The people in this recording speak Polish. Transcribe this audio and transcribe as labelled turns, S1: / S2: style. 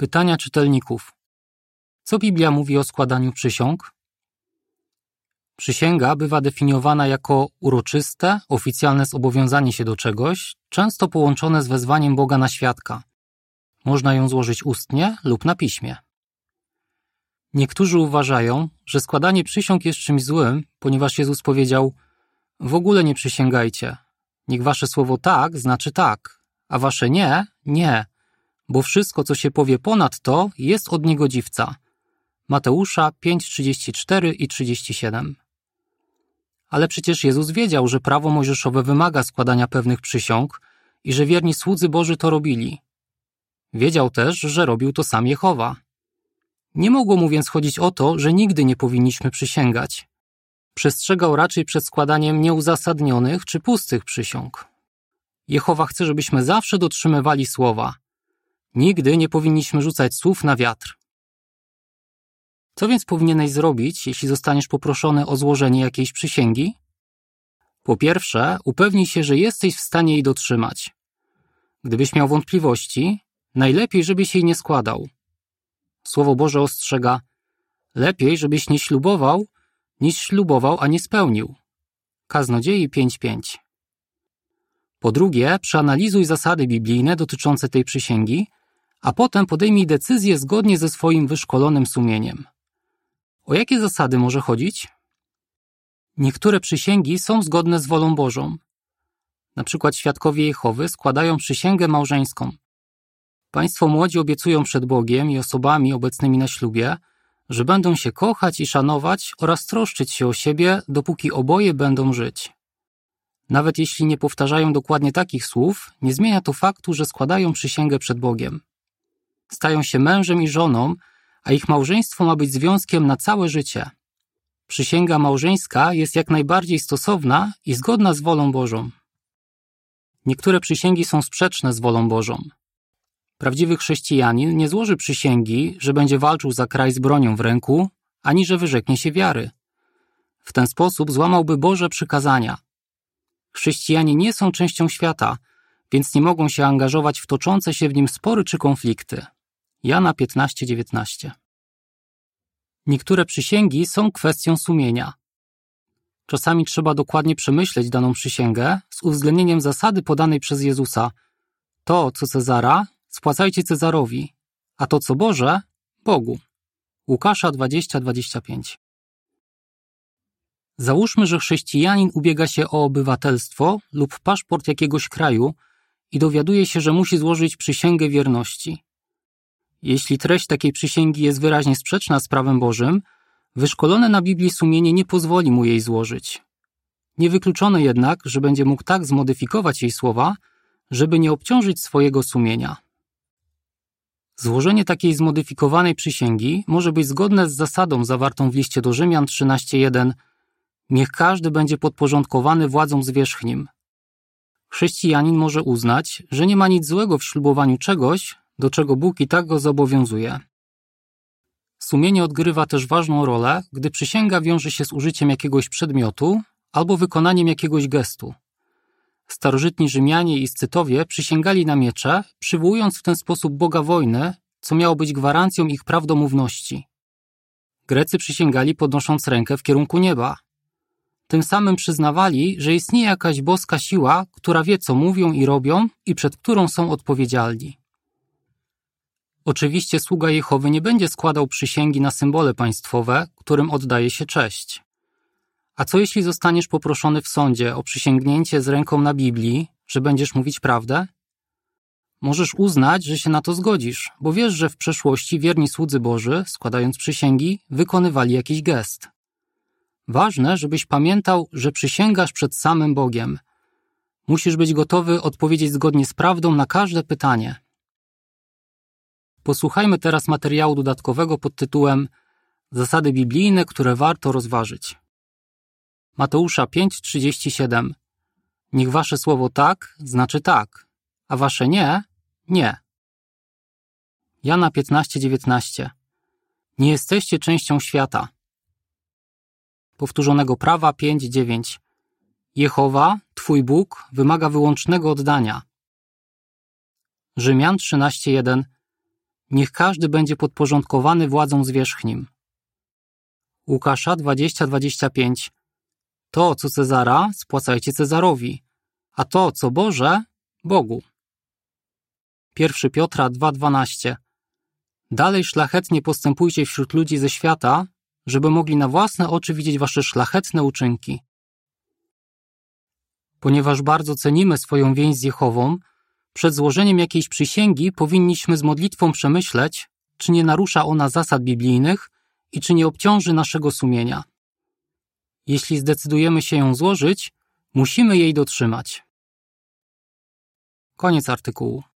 S1: Pytania czytelników. Co Biblia mówi o składaniu przysiąg? Przysięga bywa definiowana jako uroczyste, oficjalne zobowiązanie się do czegoś, często połączone z wezwaniem Boga na świadka. Można ją złożyć ustnie lub na piśmie. Niektórzy uważają, że składanie przysiąg jest czymś złym, ponieważ Jezus powiedział: W ogóle nie przysięgajcie. Niech wasze słowo tak znaczy tak, a wasze nie, nie, bo wszystko, co się powie ponad to, jest od niegodziwca. Mateusza 5:34 i 37. Ale przecież Jezus wiedział, że prawo mojżeszowe wymaga składania pewnych przysiąg i że wierni słudzy Boży to robili. Wiedział też, że robił to sam Jehowa. Nie mogło mu więc chodzić o to, że nigdy nie powinniśmy przysięgać. Przestrzegał raczej przed składaniem nieuzasadnionych czy pustych przysiąg. Jehowa chce, żebyśmy zawsze dotrzymywali słowa. Nigdy nie powinniśmy rzucać słów na wiatr. Co więc powinieneś zrobić, jeśli zostaniesz poproszony o złożenie jakiejś przysięgi? Po pierwsze, upewnij się, że jesteś w stanie jej dotrzymać. Gdybyś miał wątpliwości, najlepiej, żebyś jej nie składał. Słowo Boże ostrzega: lepiej, żebyś nie ślubował, niż ślubował, a nie spełnił. Kaznodziei 5:5. Po drugie, przeanalizuj zasady biblijne dotyczące tej przysięgi, a potem podejmij decyzję zgodnie ze swoim wyszkolonym sumieniem. O jakie zasady może chodzić? Niektóre przysięgi są zgodne z wolą Bożą. Na przykład świadkowie Jehowy składają przysięgę małżeńską. Państwo młodzi obiecują przed Bogiem i osobami obecnymi na ślubie, że będą się kochać i szanować oraz troszczyć się o siebie, dopóki oboje będą żyć. Nawet jeśli nie powtarzają dokładnie takich słów, nie zmienia to faktu, że składają przysięgę przed Bogiem. Stają się mężem i żoną, a ich małżeństwo ma być związkiem na całe życie. Przysięga małżeńska jest jak najbardziej stosowna i zgodna z wolą Bożą. Niektóre przysięgi są sprzeczne z wolą Bożą. Prawdziwy chrześcijanin nie złoży przysięgi, że będzie walczył za kraj z bronią w ręku, ani że wyrzeknie się wiary. W ten sposób złamałby Boże przykazania. Chrześcijanie nie są częścią świata, więc nie mogą się angażować w toczące się w nim spory czy konflikty. Jana 15:19. Niektóre przysięgi są kwestią sumienia. Czasami trzeba dokładnie przemyśleć daną przysięgę z uwzględnieniem zasady podanej przez Jezusa. To, co Cezara, spłacajcie Cezarowi, a to, co Boże, Bogu. Łukasza 20:25. Załóżmy, że chrześcijanin ubiega się o obywatelstwo lub paszport jakiegoś kraju i dowiaduje się, że musi złożyć przysięgę wierności. Jeśli treść takiej przysięgi jest wyraźnie sprzeczna z prawem Bożym, wyszkolone na Biblii sumienie nie pozwoli mu jej złożyć. Niewykluczone jednak, że będzie mógł tak zmodyfikować jej słowa, żeby nie obciążyć swojego sumienia. Złożenie takiej zmodyfikowanej przysięgi może być zgodne z zasadą zawartą w liście do Rzymian 13.1 Niech każdy będzie podporządkowany władzom zwierzchnim. Chrześcijanin może uznać, że nie ma nic złego w ślubowaniu czegoś, do czego Bóg i tak go zobowiązuje. Sumienie odgrywa też ważną rolę, gdy przysięga wiąże się z użyciem jakiegoś przedmiotu albo wykonaniem jakiegoś gestu. Starożytni Rzymianie i Scytowie przysięgali na miecze, przywołując w ten sposób Boga wojny, co miało być gwarancją ich prawdomówności. Grecy przysięgali podnosząc rękę w kierunku nieba. Tym samym przyznawali, że istnieje jakaś boska siła, która wie, co mówią i robią i przed którą są odpowiedzialni. Oczywiście sługa Jehowy nie będzie składał przysięgi na symbole państwowe, którym oddaje się cześć. A co jeśli zostaniesz poproszony w sądzie o przysięgnięcie z ręką na Biblii, że będziesz mówić prawdę? Możesz uznać, że się na to zgodzisz, bo wiesz, że w przeszłości wierni słudzy Boży, składając przysięgi, wykonywali jakiś gest. Ważne, żebyś pamiętał, że przysięgasz przed samym Bogiem. Musisz być gotowy odpowiedzieć zgodnie z prawdą na każde pytanie. Posłuchajmy teraz materiału dodatkowego pod tytułem Zasady biblijne, które warto rozważyć. Mateusza 5:37 Niech wasze słowo tak znaczy tak, a wasze nie nie. Jana 15:19 Nie jesteście częścią świata. Powtórzonego prawa 5:9 Jehowa, twój Bóg, wymaga wyłącznego oddania. Rzymian 13:1 Niech każdy będzie podporządkowany władzom zwierzchnim. Łukasza 20:25 To, co Cezara, spłacajcie Cezarowi, a to, co Boże, Bogu. 1 Piotra 2:12 Dalej szlachetnie postępujcie wśród ludzi ze świata, żeby mogli na własne oczy widzieć wasze szlachetne uczynki. Ponieważ bardzo cenimy swoją więź z Jehową, przed złożeniem jakiejś przysięgi powinniśmy z modlitwą przemyśleć, czy nie narusza ona zasad biblijnych i czy nie obciąży naszego sumienia. Jeśli zdecydujemy się ją złożyć, musimy jej dotrzymać. Koniec artykułu.